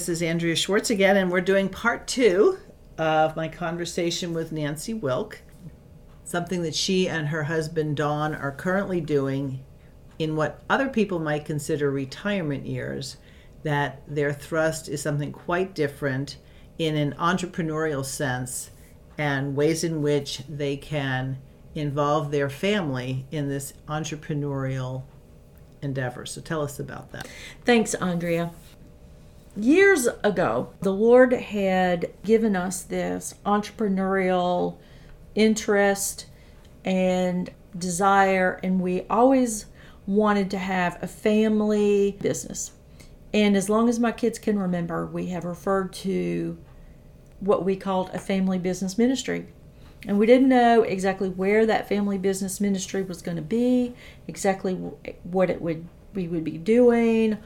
This is Andrea Schwartz again, and we're doing part two of my conversation with Nancy Wilk. Something that she and her husband Don are currently doing in what other people might consider retirement years, that their thrust is something quite different in an entrepreneurial sense and ways in which they can involve their family in this entrepreneurial endeavor. So tell us about that. Thanks, Andrea years ago, the Lord had given us this entrepreneurial interest and desire, and we always wanted to have a family business. And as long as my kids can remember, we have referred to what we called a family business ministry. And we didn't know exactly where that family business ministry was going to be, exactly what it would we would be doing,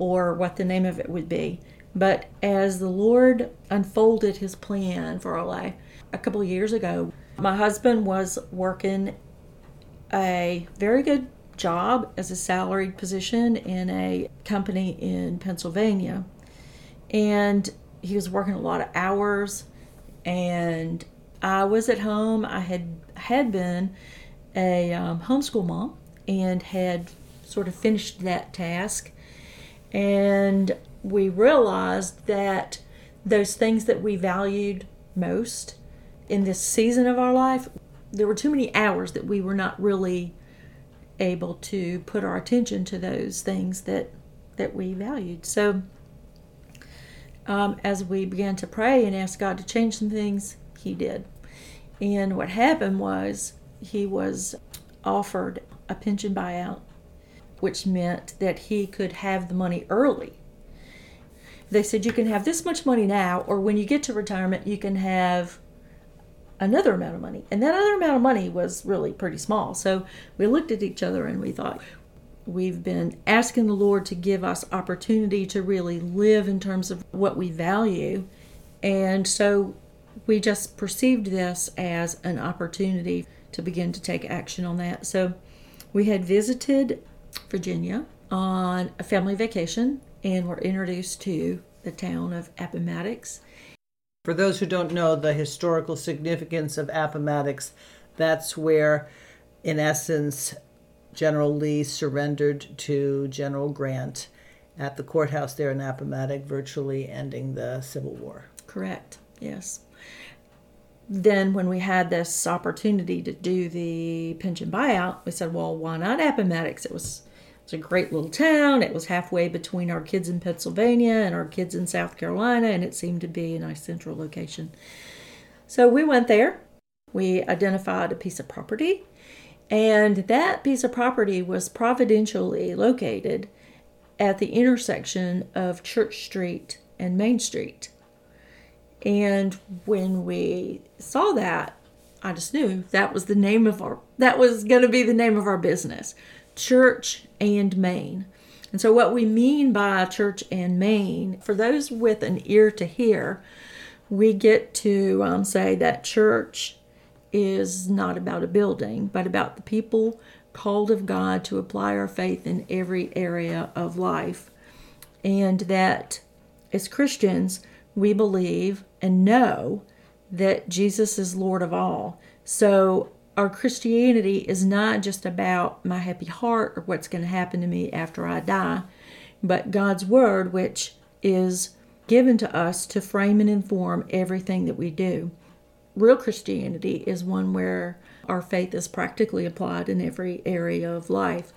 or what the name of it would be. But as the Lord unfolded his plan for our life a couple of years ago, my husband was working a very good job as a salaried position in a company in Pennsylvania. And he was working a lot of hours and I was at home. I had had been a um, homeschool mom and had sort of finished that task and we realized that those things that we valued most in this season of our life, there were too many hours that we were not really able to put our attention to those things that that we valued. So um, as we began to pray and ask God to change some things, He did. And what happened was he was offered a pension buyout which meant that he could have the money early. They said you can have this much money now, or when you get to retirement, you can have another amount of money. And that other amount of money was really pretty small. So we looked at each other and we thought, we've been asking the Lord to give us opportunity to really live in terms of what we value. And so we just perceived this as an opportunity to begin to take action on that. So we had visited Virginia on a family vacation and were introduced to the town of Appomattox. For those who don't know the historical significance of Appomattox, that's where, in essence, General Lee surrendered to General Grant at the courthouse there in Appomattox, virtually ending the Civil War. Correct, yes. Then, when we had this opportunity to do the pension buyout, we said, well, why not Appomattox? It was it's a great little town. It was halfway between our kids in Pennsylvania and our kids in South Carolina, and it seemed to be a nice central location. So we went there. We identified a piece of property, and that piece of property was providentially located at the intersection of Church Street and Main Street. And when we saw that, I just knew that was the name of our that was going to be the name of our business church and main. And so, what we mean by church and main, for those with an ear to hear, we get to um, say that church is not about a building, but about the people called of God to apply our faith in every area of life. And that as Christians, we believe and know that Jesus is Lord of all. So our Christianity is not just about my happy heart or what's going to happen to me after I die, but God's Word, which is given to us to frame and inform everything that we do. Real Christianity is one where our faith is practically applied in every area of life.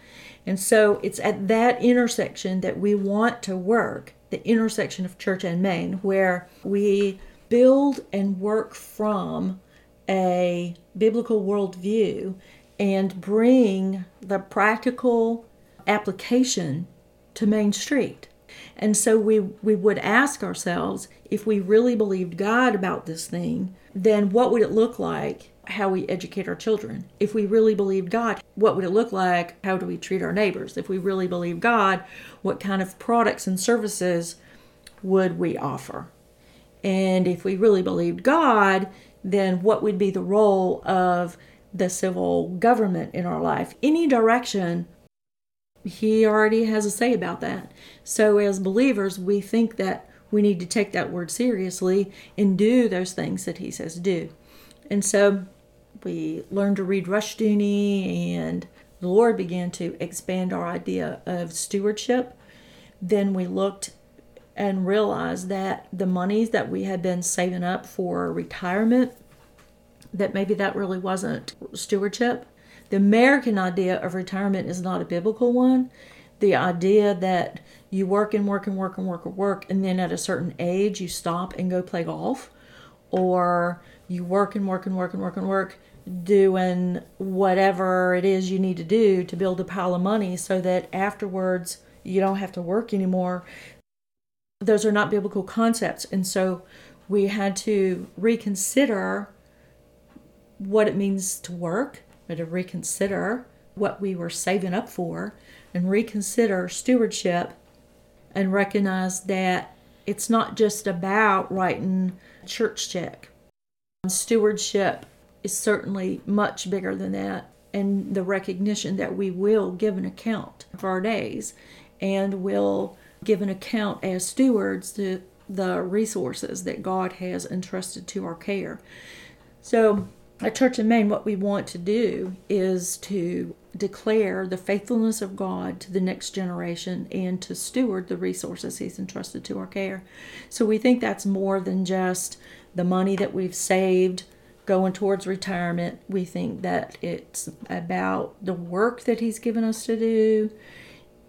And so it's at that intersection that we want to work, the intersection of church and main, where we build and work from a biblical worldview and bring the practical application to Main Street. And so we, we would ask ourselves if we really believed God about this thing, then what would it look like how we educate our children? If we really believed God, what would it look like? How do we treat our neighbors? If we really believe God, what kind of products and services would we offer? And if we really believed God, then what would be the role of the civil government in our life? Any direction, he already has a say about that. So, as believers, we think that we need to take that word seriously and do those things that he says do. And so we learned to read Rushdoony, and the Lord began to expand our idea of stewardship. Then we looked and realized that the monies that we had been saving up for retirement, that maybe that really wasn't stewardship. The American idea of retirement is not a biblical one. The idea that you work and work and work and work and work, and then at a certain age you stop and go play golf, or you work and work and work and work and work doing whatever it is you need to do to build a pile of money so that afterwards you don't have to work anymore. Those are not biblical concepts. And so we had to reconsider what it means to work, or to reconsider what we were saving up for, and reconsider stewardship and recognize that it's not just about writing church check. Stewardship is certainly much bigger than that, and the recognition that we will give an account of our days and will give an account as stewards to the resources that God has entrusted to our care. So, at Church and Main, what we want to do is to declare the faithfulness of God to the next generation and to steward the resources He's entrusted to our care. So, we think that's more than just the money that we've saved going towards retirement. We think that it's about the work that He's given us to do,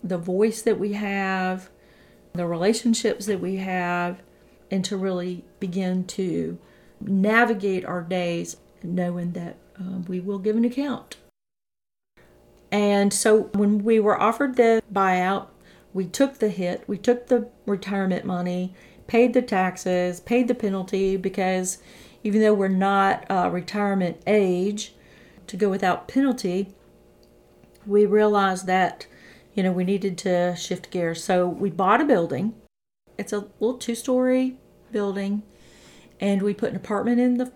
the voice that we have, the relationships that we have, and to really begin to navigate our days knowing that um, we will give an account. And so when we were offered the buyout, we took the hit, we took the retirement money, paid the taxes, paid the penalty because even though we're not uh, retirement age to go without penalty, we realized that you know we needed to shift gears. So we bought a building. It's a little two-story building, and we put an apartment in the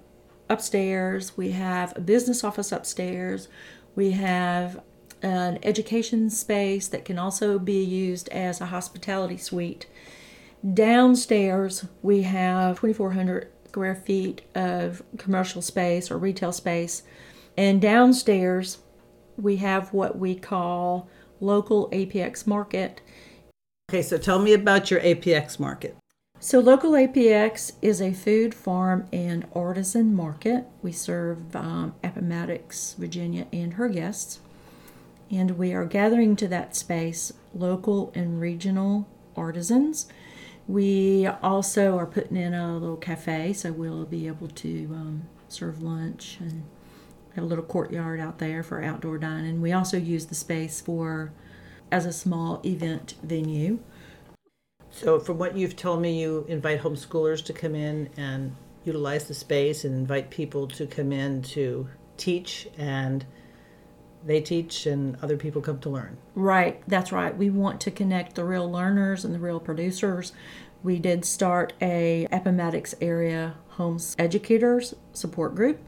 upstairs. We have a business office upstairs. We have an education space that can also be used as a hospitality suite. Downstairs, we have 2,400 square feet of commercial space or retail space. And downstairs, we have what we call local APX market. Okay, so tell me about your APX market. So, local APX is a food, farm, and artisan market. We serve um, Appomattox, Virginia, and her guests. And we are gathering to that space local and regional artisans we also are putting in a little cafe, so we'll be able to um, serve lunch and have a little courtyard out there for outdoor dining. We also use the space for as a small event venue. So, from what you've told me, you invite homeschoolers to come in and utilize the space and invite people to come in to teach and they teach and other people come to learn. Right, that's right. We want to connect the real learners and the real producers. We did start a Appomattox area homes educators support group.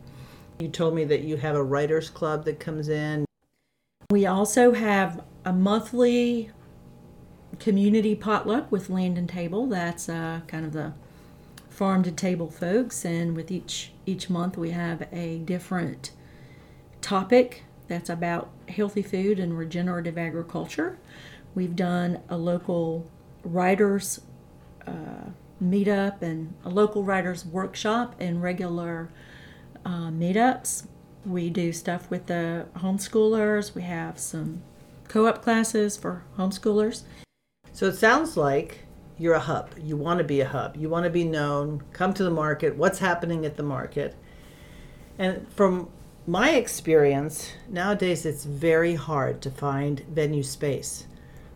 You told me that you have a writers club that comes in. We also have a monthly community potluck with land and table. That's uh, kind of the farm to table folks, and with each each month we have a different topic that's about healthy food and regenerative agriculture. We've done a local writers uh, meetup and a local writers workshop and regular uh, meetups. We do stuff with the homeschoolers. We have some co op classes for homeschoolers. So it sounds like you're a hub. You want to be a hub. You want to be known. Come to the market. What's happening at the market? And from my experience, nowadays it's very hard to find venue space.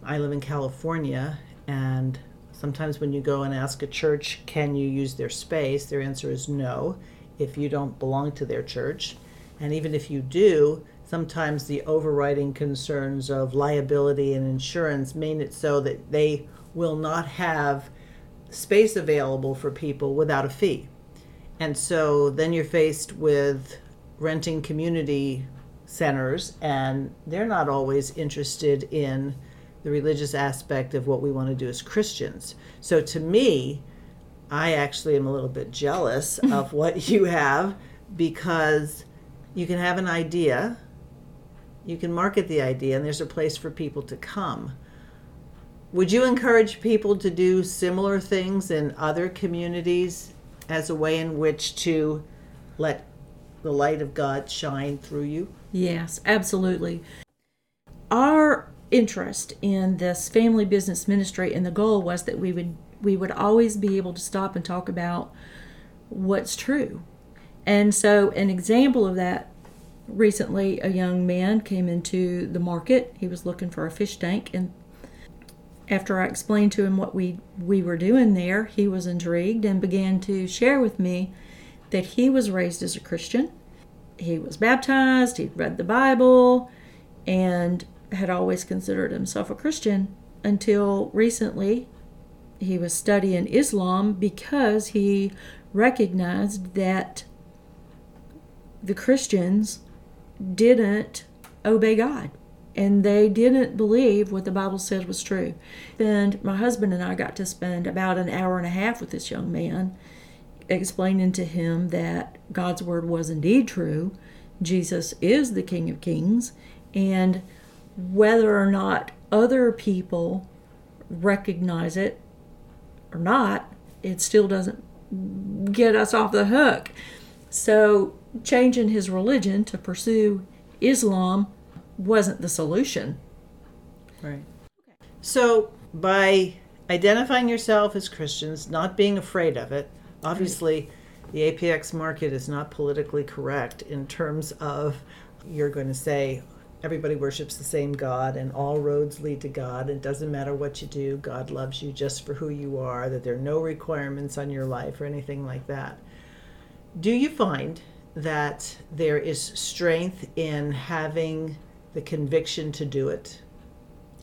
I live in California And sometimes when you go and ask a church, can you use their space? Their answer is no if you don't belong to their church. And even if you do, sometimes the overriding concerns of liability and insurance mean it so that they will not have space available for people without a fee. And so then you're faced with renting community centers, and they're not always interested in the religious aspect of what we want to do as Christians. So to me, I actually am a little bit jealous of what you have because you can have an idea, you can market the idea, and there's a place for people to come. Would you encourage people to do similar things in other communities as a way in which to let the light of God shine through you? Yes, absolutely. Our interest in this family business ministry and the goal was that we would we would always be able to stop and talk about what's true. And so an example of that recently a young man came into the market. He was looking for a fish tank and after I explained to him what we we were doing there, he was intrigued and began to share with me that he was raised as a Christian. He was baptized, he'd read the Bible, and had always considered himself a Christian until recently he was studying Islam because he recognized that the Christians didn't obey God and they didn't believe what the Bible said was true. And my husband and I got to spend about an hour and a half with this young man, explaining to him that God's word was indeed true. Jesus is the King of Kings, and whether or not other people recognize it or not, it still doesn't get us off the hook. So, changing his religion to pursue Islam wasn't the solution. Right. So, by identifying yourself as Christians, not being afraid of it, obviously the APX market is not politically correct in terms of you're going to say everybody worships the same God and all roads lead to God. It doesn't matter what you do, God loves you just for who you are, that there are no requirements on your life or anything like that. Do you find that there is strength in having the conviction to do it?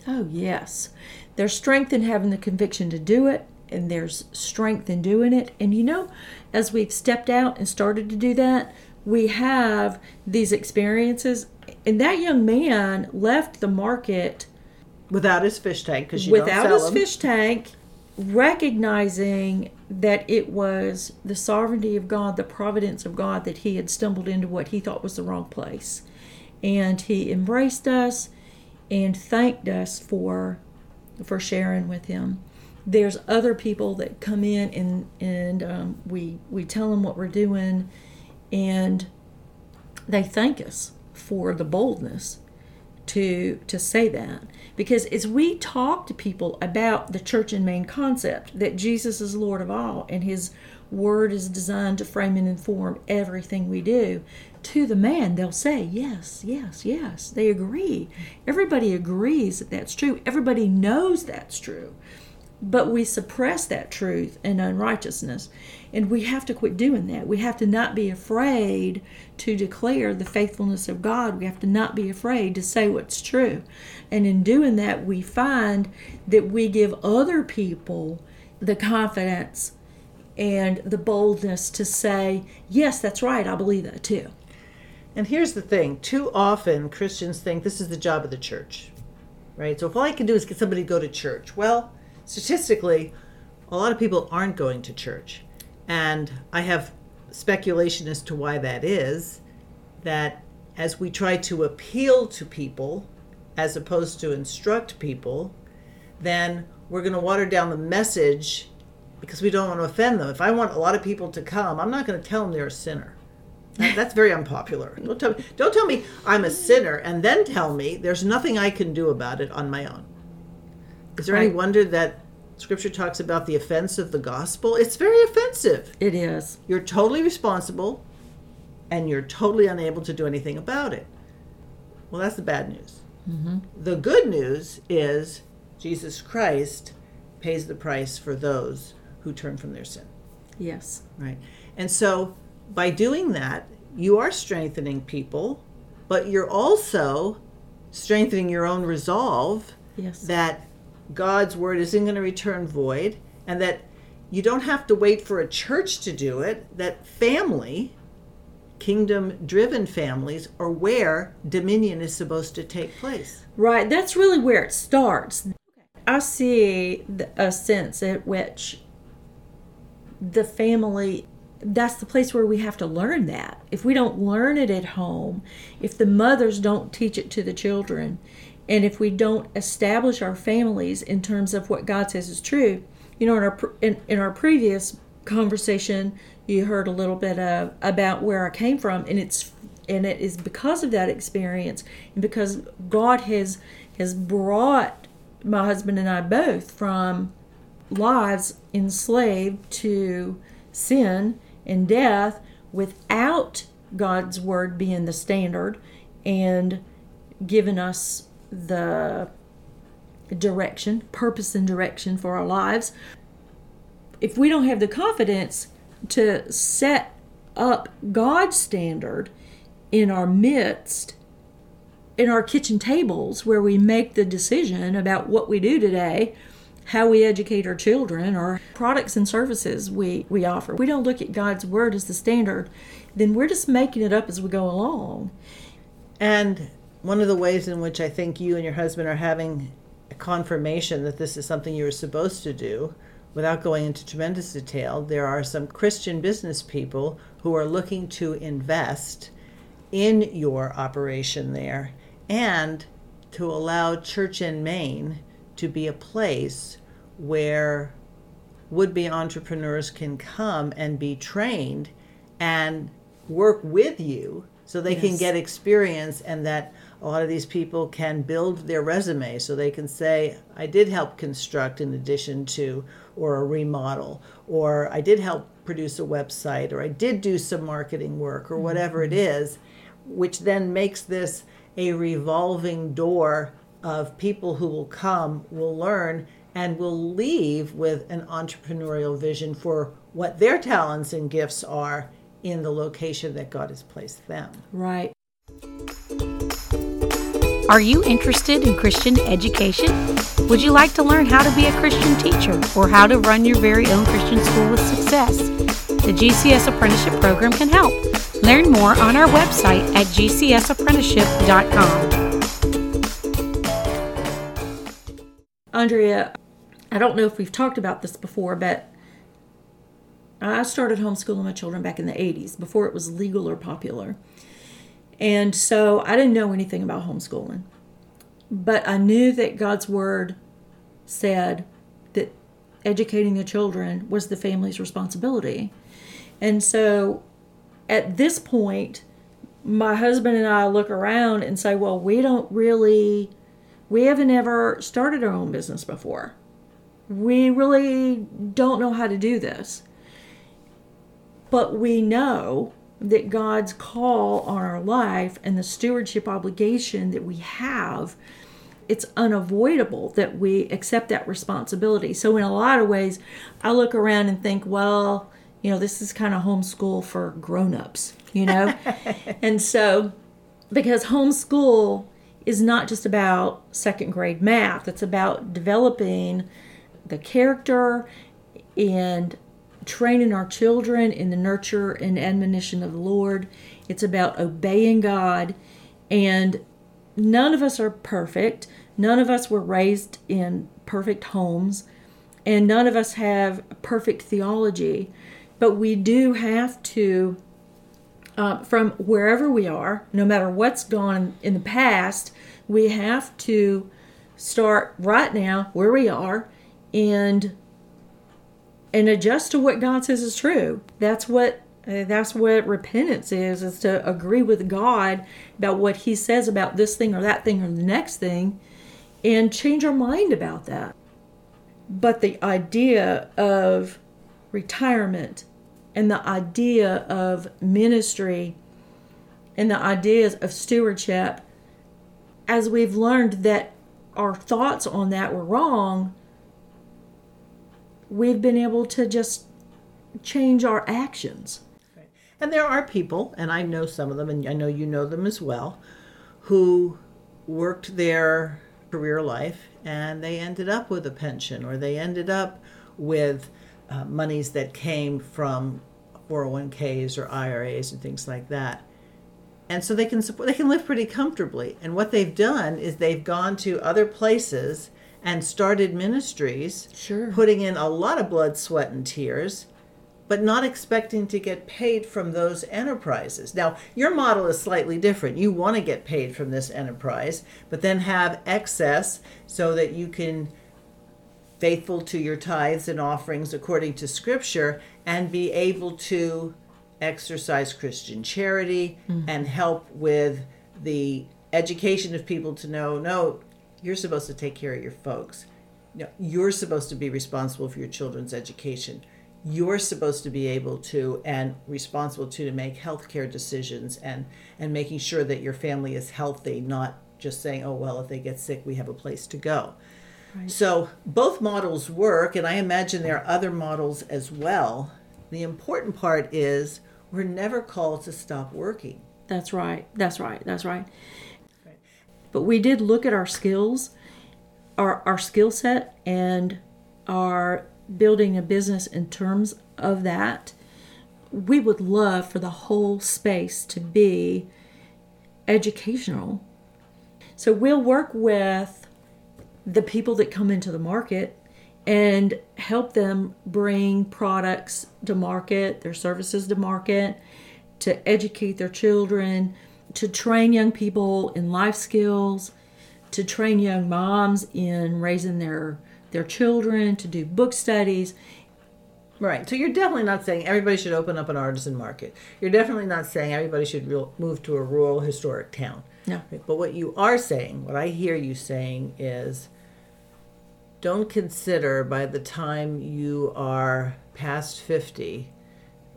Oh, yes. There's strength in having the conviction to do it, and there's strength in doing it. And you know, as we've stepped out and started to do that, we have these experiences. And that young man left the market without his fish tank because without his them. fish tank, recognizing that it was the sovereignty of God, the providence of God, that he had stumbled into what he thought was the wrong place and he embraced us and thanked us for for sharing with him. There's other people that come in and and um, we we tell them what we're doing, and they thank us for the boldness to to say that. Because as we talk to people about the church and main concept that Jesus is Lord of all and his word is designed to frame and inform everything we do to the man they'll say yes yes yes. They agree. Everybody agrees that that's true. Everybody knows that's true but we suppress that truth and unrighteousness and we have to quit doing that we have to not be afraid to declare the faithfulness of god we have to not be afraid to say what's true and in doing that we find that we give other people the confidence and the boldness to say, yes, that's right, I believe that too. And here's the thing too often Christians think this is the job of the church, right? So if all I can do is get somebody to go to church, well, statistically, a lot of people aren't going to church. And I have speculation as to why that is that as we try to appeal to people as opposed to instruct people, then we're going to water down the message because we don't want to offend them. If I want a lot of people to come, I'm not going to tell them they're a sinner. That's very unpopular. Don't tell me, don't tell me I'm a sinner and then tell me there's nothing I can do about it on my own. Is there right. any wonder that scripture talks about the offense of the gospel? It's very offensive. It is. You're totally responsible and you're totally unable to do anything about it. Well, that's the bad news. Mm-hmm. The good news is Jesus Christ pays the price for those who turn from their sin. Yes. Right. And so by doing that, you are strengthening people, but you're also strengthening your own resolve Yes. that God's word isn't going to return void and that you don't have to wait for a church to do it, that family, kingdom driven families, are where dominion is supposed to take place. Right, that's really where it starts. I see a sense at which the family that's the place where we have to learn that. If we don't learn it at home, if the mothers don't teach it to the children, and if we don't establish our families in terms of what God says is true, you know, in our in, in our previous conversation, you heard a little bit of about where I came from, and it's and it is because of that experience, and because God has has brought my husband and I both from lives enslaved to sin and death without God's word being the standard and giving us the direction, purpose, and direction for our lives. If we don't have the confidence to set up God's standard in our midst, in our kitchen tables, where we make the decision about what we do today, how we educate our children, or products and services we, we offer, we don't look at God's word as the standard, then we're just making it up as we go along. And one of the ways in which I think you and your husband are having a confirmation that this is something you were supposed to do, without going into tremendous detail, there are some Christian business people who are looking to invest in your operation there and to allow Church and Main to be a place where would be entrepreneurs can come and be trained and work with you so they can get experience and that a lot of these people can build their resume so they can say i did help construct in addition to or a remodel or i did help produce a website or i did do some marketing work or whatever it mm-hmm. is which then makes this a revolving door of people who will come will learn and will leave with an entrepreneurial vision for what their talents and gifts are in the location that god has placed them Right. Are you interested in Christian education? Would you like to learn how to be a Christian teacher or how to run your very own Christian school with success? The GCS Apprenticeship Program can help. Learn more on our website at gcsapprenticeship.com. Andrea, I don't know if we've talked about this before, but I started homeschooling my children back in the 80s before it was legal or popular. And so I didn't know anything about homeschooling. But I knew that God's word said that educating the children was the family's responsibility. And so at this point, my husband and I look around and say, well, we don't really, we haven't ever started our own business before. We really don't know how to do this. But we know that God's call on our life and the stewardship obligation that we have, it's unavoidable that we accept that responsibility. So, in a lot of ways, I look around and think, well, you know, this is kind of homeschool for grown-ups, you know? and so, because homeschool is not just about second grade math, it's about developing the character and training our children in the nurture and admonition of the Lord. It's about obeying God. And none of us are perfect. None of us were raised in perfect homes. And none of us have perfect theology. But we do have to, uh, from wherever we are, no matter what's gone in the past, we have to start right now where we are and and adjust to what God says is true. That's what uh, that's what repentance is is to agree with God about what he says about this thing or that thing or the next thing and change our mind about that. But the idea of retirement and the idea of ministry and the ideas of stewardship as we've learned that our thoughts on that were wrong we've been able to just change our actions. And there are people, and I know some of them, and I know you know them as well, who worked their career life and they ended up with a pension or they ended up with uh, monies that came from 401ks or IRAs and things like that. And so they can support, they can live pretty comfortably. And what they've done is they've gone to other places and started ministries, Sure. putting in a lot of blood, sweat, and tears, but not expecting to get paid from those enterprises. Now, your model is slightly different. You want to get paid from this enterprise, but then have excess so that you can faithful to your tithes and offerings according to scripture and be able to exercise Christian charity mm. and help with the education of people to know no, you're supposed to take care of your folks. No, you're supposed to be responsible for your children's education. You're supposed to be able to and responsible to to make healthcare decisions and and making sure that your family is healthy, not just saying, oh well, if they get sick, we have a place to go. So both models work, and I imagine there are other models as well. The important part is we're never called to stop working. That's right. That's right. That's right. But we did look at our skills, our our skill set, and our building a business in terms of that. We would love for the whole space to be educational. So we'll work with the people that come into the market and help them bring products to market, their services to market, to educate their children, to train young people in life skills, to train young moms in raising their their children, to do book studies. Right. So you're definitely not saying everybody should open up an artisan market. You're definitely not saying everybody should move to a rural historic town. No. But what you are saying, what I hear you saying is don't consider by the time you are past 50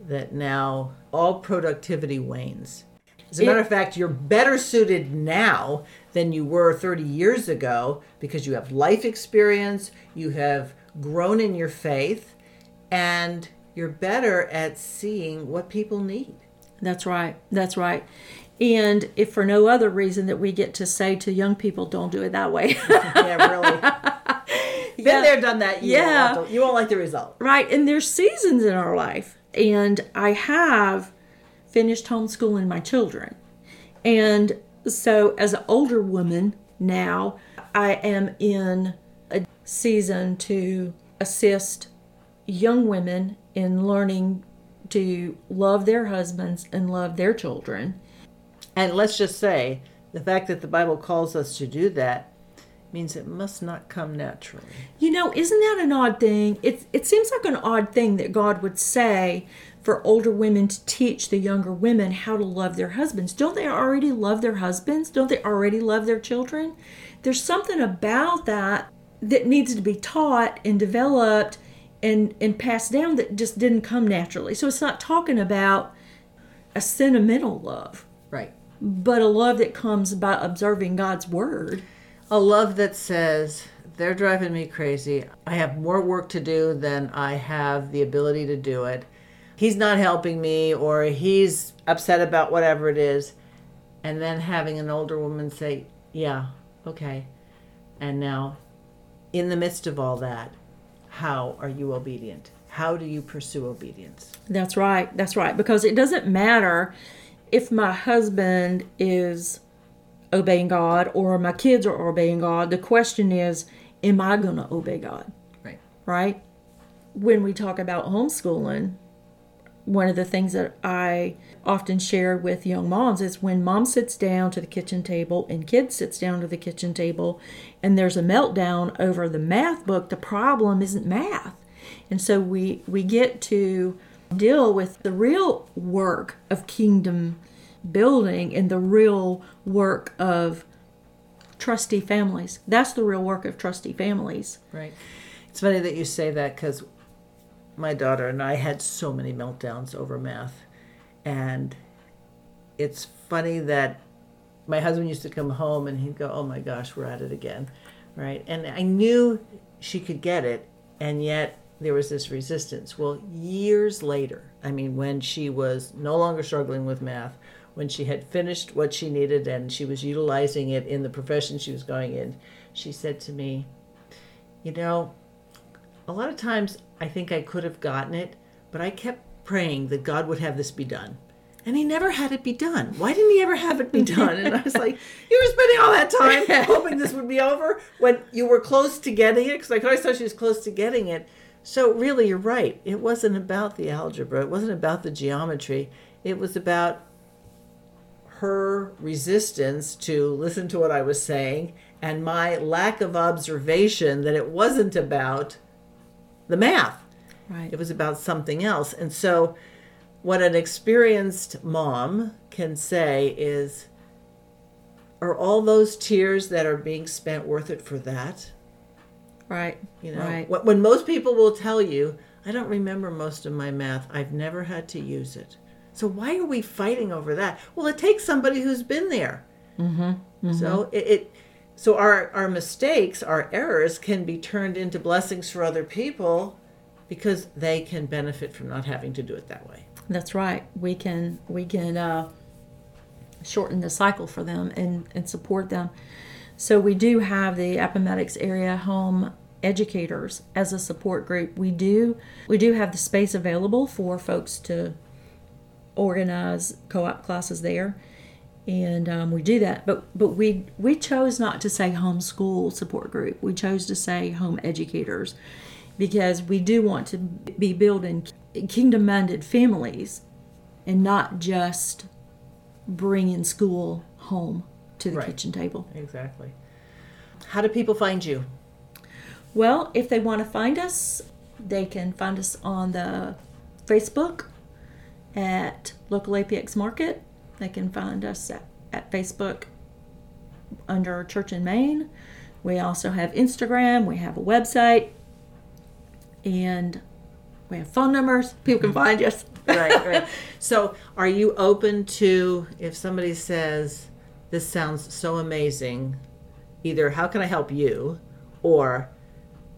that now all productivity wanes. As a It- matter of fact, you're better suited now than you were 30 years ago because you have life experience, you have grown in your faith, and you're better at seeing what people need. That's right. That's right. And if for no other reason that we get to say to young people, don't do it that way. Yeah, really. Been Yeah. there, done that. You Yeah. Won't, you won't like the result. right. And there's seasons in our life. And I have finished homeschooling my children. And so as an older woman now, I am in a season to assist young women in learning to love their husbands and love their children. And let's just say the fact that the Bible calls us to do that means it must not come naturally. You know, isn't that an odd thing? It it seems like an odd thing that God would say for older women to teach the younger women how to love their husbands. Don't they already love their husbands? Don't they already love their children? There's something about that that needs to be taught and developed and and passed down that just didn't come naturally. So it's not talking about a sentimental love, Right. but a love that comes by observing God's word. A love that says, they're driving me crazy. I have more work to do than I have the ability to do it. He's not helping me, or he's upset about whatever it is. And then having an older woman say, Yeah, okay. And now, in the midst of all that, how are you obedient? How do you pursue obedience? That's right. That's right. Because it doesn't matter if my husband is obeying God or my kids are obeying God. The question is, am I going to obey God? Right. Right? When we talk about homeschooling, one of the things that I often share with young moms is when mom sits down to the kitchen table and kid sits down to the kitchen table and there's a meltdown over the math book, the problem isn't math. And so we we get to deal with the real work of kingdom building and the real work of trustee families. That's the real work of trustee families. Right. It's funny that you say that because my daughter and I had so many meltdowns over math. And it's funny that my husband used to come home and he'd go, Oh my gosh, we're at it again. Right. And I knew she could get it. And yet there was this resistance. Well, years later, I mean, when she was no longer struggling with math, when she had finished what she needed and she was utilizing it in the profession she was going in, she said to me, You know, a lot of times I think I could have gotten it, but I kept praying that God would have this be done. And he never had it be done. Why didn't he ever have it be done? And I was like, You were spending all that time hoping this would be over when you were close to getting it? Because I always thought she was close to getting it. So, really, you're right. It wasn't about the algebra, it wasn't about the geometry. It was about her resistance to listen to what I was saying and my lack of observation that it wasn't about the math. Right. It was about something else. And so, what an experienced mom can say is Are all those tears that are being spent worth it for that? Right. You know, Right. Wh- when most people will tell you, I don't remember most of my math, I've never had to use it. So, why are we fighting over that? Well, it takes somebody who's been there. Mm-hmm. So, it, it so our, our mistakes, our errors can be turned into blessings for other people because they can benefit from not having to do it that way. That's right. We can we can uh, shorten the cycle for them and, and support them. So we do have the Appomattox area home educators as a support group. We do we do have the space available for folks to organize co-op classes there, and um, we do that. But but we we chose not to say homeschool support group. We chose to say home educators because we do want to be building kingdom-minded families and not just bringing school home to the Right. kitchen table. Exactly. How do people find you? Well, if they want to find us, they can find us on the Facebook at Local APX Market. They can find us at, at Facebook under Church and Main. We also have Instagram, we have a website, and we have phone numbers. People can mm-hmm. find us. right, right. So, are you open to if somebody says, "This sounds so amazing," either how can I help you, or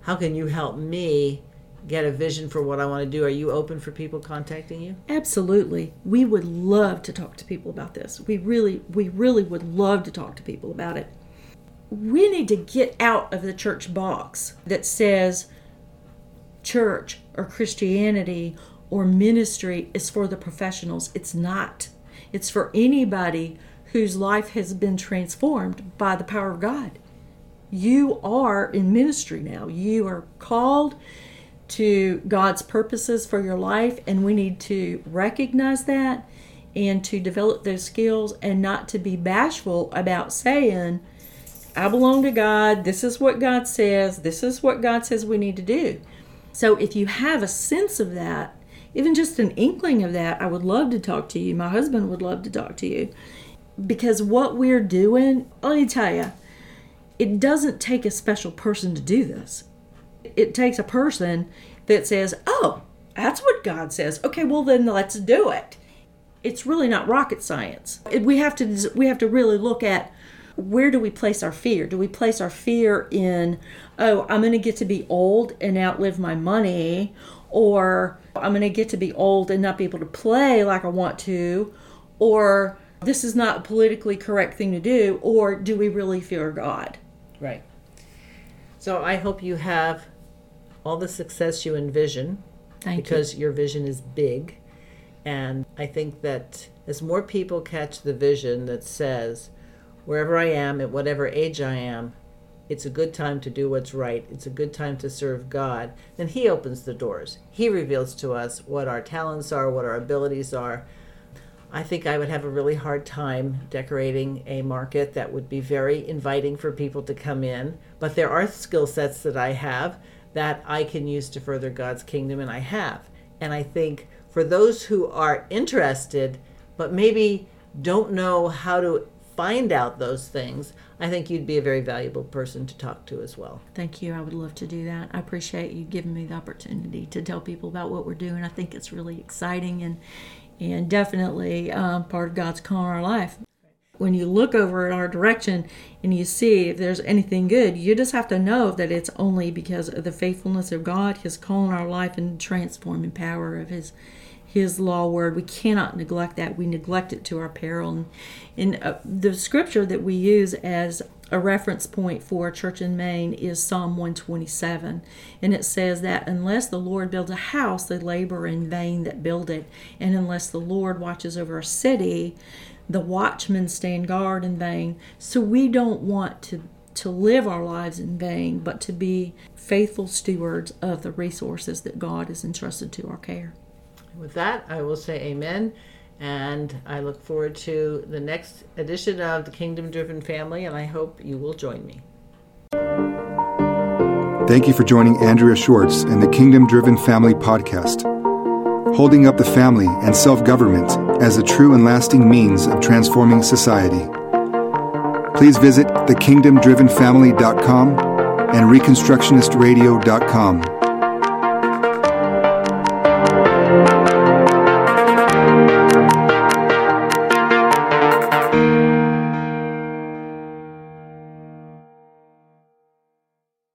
how can you help me get a vision for what I want to do? Are you open for people contacting you? Absolutely. We would love to talk to people about this. We really we really would love to talk to people about it. We need to get out of the church box that says church or Christianity or ministry is for the professionals. It's not. It's for anybody whose life has been transformed by the power of God. You are in ministry now. You are called to God's purposes for your life, and we need to recognize that and to develop those skills and not to be bashful about saying, I belong to God. This is what God says. This is what God says we need to do. So if you have a sense of that, even just an inkling of that, I would love to talk to you. My husband would love to talk to you. Because what we're doing, let me tell you, it doesn't take a special person to do this. It takes a person that says, Oh, that's what God says. Okay, well then let's do it. It's really not rocket science. We have to we have to really look at where do we place our fear? Do we place our fear in, oh, I'm going to get to be old and outlive my money, or I'm going to get to be old and not be able to play like I want to, or this is not a politically correct thing to do, or do we really fear God? Right. So I hope you have all the success you envision Thank you. because your vision is big. And I think that as more people catch the vision that says, wherever I am, at whatever age I am, it's a good time to do what's right. It's a good time to serve God. Then He opens the doors. He reveals to us what our talents are, what our abilities are. I think I would have a really hard time decorating a market that would be very inviting for people to come in. But there are skill sets that I have that I can use to further God's kingdom, and I have. And I think for those who are interested, but maybe don't know how to find out those things, I think you'd be a very valuable person to talk to as well. Thank you. I would love to do that. I appreciate you giving me the opportunity to tell people about what we're doing. I think it's really exciting and and definitely um, part of God's call in our life. When you look over in our direction and you see if there's anything good, you just have to know that it's only because of the faithfulness of God, His call in our life, and transforming power of His His law word. We cannot neglect that. We neglect it to our peril. And, and uh, the scripture that we use as a reference point for a church and Main is Psalm 127. And it says that unless the Lord builds a house, they labor in vain that build it. And unless the Lord watches over a city, the watchmen stand guard in vain. So we don't want to to live our lives in vain, but to be faithful stewards of the resources that God has entrusted to our care. With that, I will say amen. And I look forward to the next edition of the Kingdom Driven Family, and I hope you will join me. Thank you for joining Andrea Schwartz and the Kingdom Driven Family podcast holding up the family and self government as a true and lasting means of transforming society. Please visit thekingdomdrivenfamily.com and reconstructionistradio.com